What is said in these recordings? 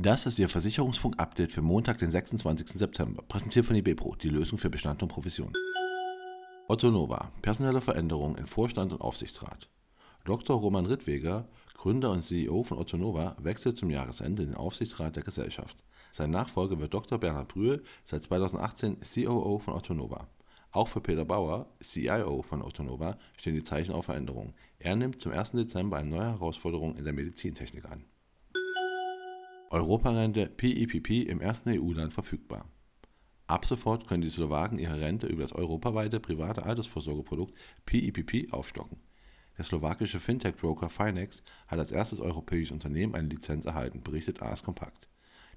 Das ist Ihr Versicherungsfunk-Update für Montag, den 26. September. Präsentiert von IBPRO, die Lösung für Bestand und Provision. Otto Nova, personelle Veränderungen in Vorstand und Aufsichtsrat. Dr. Roman Rittweger, Gründer und CEO von Otto Nova, wechselt zum Jahresende in den Aufsichtsrat der Gesellschaft. Sein Nachfolger wird Dr. Bernhard Brühl, seit 2018 COO von Otto Nova. Auch für Peter Bauer, CIO von Otto Nova, stehen die Zeichen auf Veränderung. Er nimmt zum 1. Dezember eine neue Herausforderung in der Medizintechnik an. Europarente PIPP im ersten EU-Land verfügbar. Ab sofort können die Slowaken ihre Rente über das europaweite private Altersvorsorgeprodukt PIPP aufstocken. Der slowakische Fintech-Broker Finex hat als erstes europäisches Unternehmen eine Lizenz erhalten, berichtet AS Compact.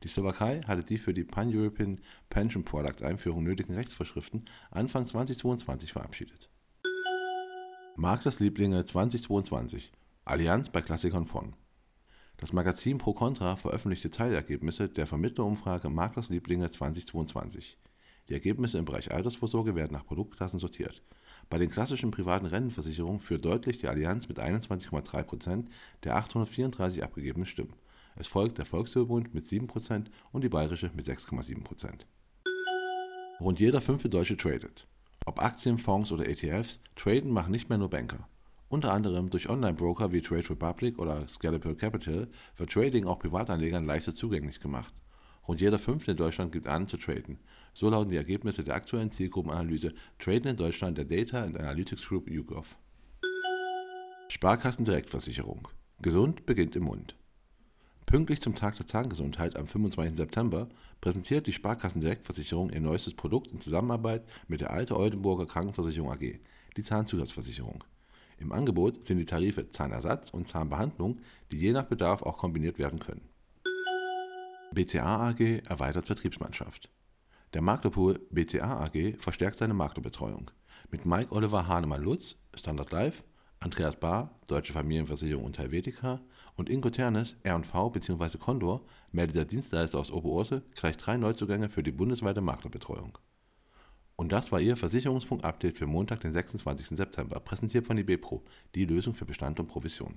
Die Slowakei hatte die für die Pan-European Pension Products Einführung nötigen Rechtsvorschriften Anfang 2022 verabschiedet. Maklerslieblinge 2022 Allianz bei Klassikern von Das Magazin Pro Contra veröffentlichte Teilergebnisse der Vermittlerumfrage Maklerslieblinge 2022. Die Ergebnisse im Bereich Altersvorsorge werden nach Produktklassen sortiert. Bei den klassischen privaten Rentenversicherungen führt deutlich die Allianz mit 21,3% der 834 abgegebenen Stimmen. Es folgt der Volkswirbund mit 7% und die Bayerische mit 6,7%. Rund jeder fünfte Deutsche tradet. Ob Aktien, Fonds oder ETFs, traden machen nicht mehr nur Banker. Unter anderem durch Online-Broker wie Trade Republic oder Scalable Capital wird Trading auch Privatanlegern leichter zugänglich gemacht. Rund jeder Fünfte in Deutschland gibt an, zu traden. So lauten die Ergebnisse der aktuellen Zielgruppenanalyse Traden in Deutschland der Data and Analytics Group YouGov. Sparkassendirektversicherung. Gesund beginnt im Mund. Pünktlich zum Tag der Zahngesundheit am 25. September präsentiert die Sparkassendirektversicherung ihr neuestes Produkt in Zusammenarbeit mit der Alte Oldenburger Krankenversicherung AG, die Zahnzusatzversicherung. Im Angebot sind die Tarife Zahnersatz und Zahnbehandlung, die je nach Bedarf auch kombiniert werden können. BCA AG erweitert Vertriebsmannschaft. Der Maklerpool BCA AG verstärkt seine Maklerbetreuung. Mit Mike Oliver Hahnemann-Lutz, Standard Life, Andreas Bahr, Deutsche Familienversicherung und Helvetica und Ingo Ternes, R&V bzw. Condor, meldet der Dienstleister aus Oberurse gleich drei Neuzugänge für die bundesweite Maklerbetreuung. Und das war Ihr Versicherungsfunk-Update für Montag, den 26. September, präsentiert von IBPRO, die Lösung für Bestand und Provision.